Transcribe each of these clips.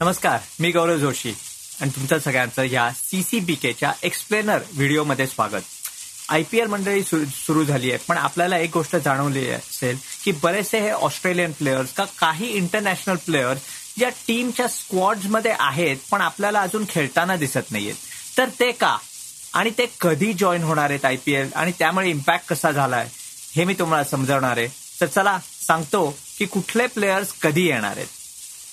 नमस्कार मी गौरव जोशी आणि तुमचं सगळ्यांचं या सीसीबीकेच्या एक्सप्लेनर व्हिडिओमध्ये स्वागत. आयपीएल मंडळी सुरू झाली आहे पण आपल्याला एक गोष्ट जाणवली असेल की बरेचसे हे ऑस्ट्रेलियन प्लेयर्स का काही इंटरनॅशनल प्लेयर्स या टीमच्या स्क्वॉड्समध्ये आहेत पण आपल्याला अजून खेळताना दिसत नाहीयेत. तर ते का? आणि ते कधी जॉईन होणार आहेत आयपीएल आणि त्यामुळे इम्पॅक्ट कसा झालाय हे मी तुम्हाला समजवणार आहे. तर चला सांगतो की कुठले प्लेयर्स कधी येणार आहेत.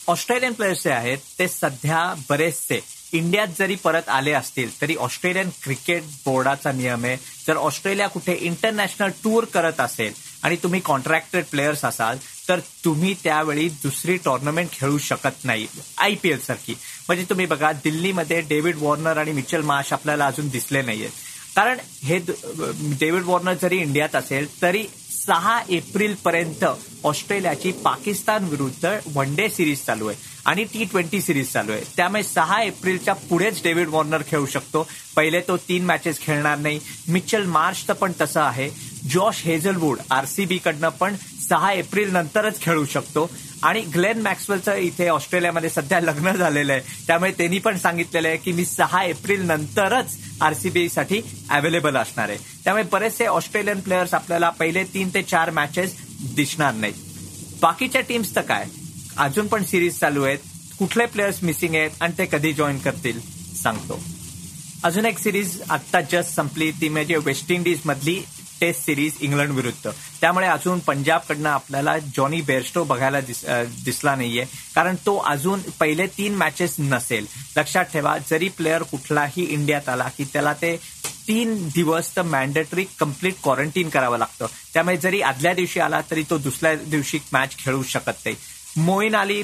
ऑस्ट्रेलियन प्लेयर्स जे आहेत ते सध्या बरेचसे इंडियात जरी परत आले असतील तरी ऑस्ट्रेलियन क्रिकेट बोर्डाचा नियम आहे जर ऑस्ट्रेलिया कुठे इंटरनॅशनल टूर करत असेल आणि तुम्ही कॉन्ट्रॅक्टेड प्लेयर्स असाल तर तुम्ही त्यावेळी दुसरी टुर्नामेंट खेळू शकत नाही आयपीएल सारखी. म्हणजे तुम्ही बघा दिल्लीमध्ये डेव्हिड वॉर्नर आणि मिचल माश आपल्याला अजून दिसले नाहीयेत. कारण हे डेव्हिड वॉर्नर जरी इंडियात असेल तरी सहा एप्रिल पर्यंत ऑस्ट्रेलियाची पाकिस्तान विरुद्ध वन डे सिरीज चालू आहे आणि टी ट्वेंटी सिरीज चालू आहे. त्यामुळे सहा एप्रिलच्या पुढेच डेव्हिड वॉर्नर खेळू शकतो. पहिले तो तीन मॅचेस खेळणार नाही. मिचल मार्चचं पण तसं आहे. जॉश हेझलवूड आरसीबी कडनं पण सहा एप्रिल नंतरच खेळू शकतो. आणि ग्लेन मॅक्सवेलचं इथे ऑस्ट्रेलियामध्ये सध्या लग्न झालेलं आहे. त्यामुळे त्यांनी पण सांगितलेलं आहे की मी सहा एप्रिल नंतरच आरसीबीसाठी अवेलेबल असणार आहे. त्यामुळे बरेचसे ऑस्ट्रेलियन प्लेयर्स आपल्याला पहिले तीन ते चार मॅचेस दिसणार नाहीत. बाकीच्या टीम्स तर काय? अजून पण सिरीज चालू आहेत. कुठले प्लेयर्स मिसिंग आहेत आणि ते कधी जॉईन करतील? सांगतो. अजून एक सिरीज आत्ता जस्ट संपली. ती म्हणजे वेस्ट इंडिज मधली टेस्ट सिरीज इंग्लंड विरुद्ध. त्यामुळे अजून पंजाबकडनं आपल्याला जॉनी बेअरस्टो बघायला दिसला नाहीये. कारण तो अजून पहिले तीन मॅचेस नसेल. लक्षात ठेवा जरी प्लेअर कुठलाही इंडियात आला की त्याला ते तीन दिवस तर मॅन्डेटरी कंप्लीट क्वारंटीन करावं लागतं. त्यामुळे जरी आदल्या दिवशी आला तरी तो दुसऱ्या दिवशी मॅच खेळू शकत नाही. मोईन अली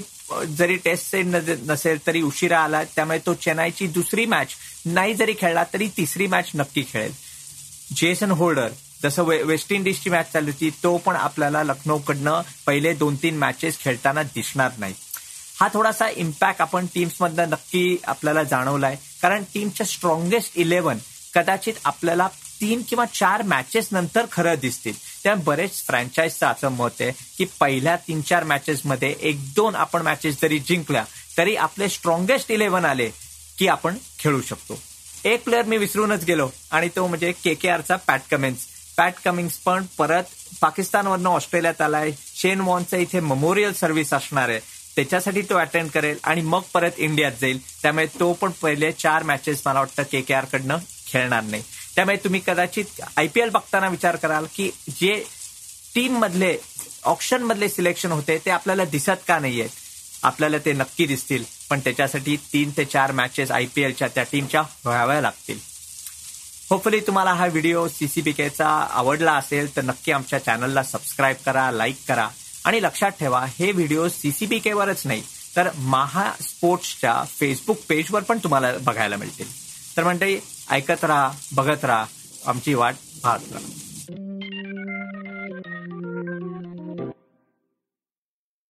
जरी टेस्ट नसेल तरी उशिरा आला त्यामुळे तो चेन्नईची दुसरी मॅच नाही जरी खेळला तरी तिसरी मॅच नक्की खेळेल. जेसन होल्डर जसं वेस्ट इंडिजची मॅच चालली होती तो पण आपल्याला लखनौकडनं पहिले दोन तीन मॅचेस खेळताना दिसणार नाही. हा थोडासा इम्पॅक्ट आपण टीम्समधनं नक्की आपल्याला जाणवलाय. कारण टीमच्या स्ट्रॉंगेस्ट इलेव्हन कदाचित आपल्याला तीन किंवा चार मॅचेस नंतर खरं दिसतील. त्यामुळे बरेच फ्रँचाईजचं असं मत आहे की पहिल्या तीन चार मॅचेसमध्ये एक दोन आपण मॅचेस जरी जिंकल्या तरी आपले स्ट्रॉंगेस्ट इलेव्हन आले की आपण खेळू शकतो. एक प्लेअर मी विसरूनच गेलो आणि तो म्हणजे के के आरचा पॅट कमेन्स पॅट कमिंग्स पण परत पाकिस्तानवरनं ऑस्ट्रेलियात आलाय. शेन वॉनचं इथे मेमोरियल सर्व्हिस असणार आहे. त्याच्यासाठी तो अटेंड करेल आणि मग परत इंडियात जाईल. त्यामुळे तो पण पहिले चार मॅचेस मला वाटतं के के आर कडनं खेळणार नाही. त्यामुळे तुम्ही कदाचित आयपीएल बघताना विचार कराल की जे टीम मधले ऑप्शन मधले सिलेक्शन होते ते आपल्याला दिसत का नाहीये आपल्याला ते नक्की दिसतील. पण त्याच्यासाठी तीन ते चार मॅचेस आयपीएलच्या त्या टीमच्या व्हाव्या लागतील. होपफुली तुम्हाला हा व्हिडिओ सीसीबीकेचा आवडला असेल तर नक्की आमच्या चॅनलला सबस्क्राईब करा लाईक करा. आणि लक्षात ठेवा हे व्हिडिओ सीसीबीकेवरच नाही तर महा स्पोर्ट्सच्या फेसबुक पेजवर पण तुम्हाला बघायला मिळतील. तर म्हणते ऐकत राहा बघत राहा आमची वाट पाहत राहा.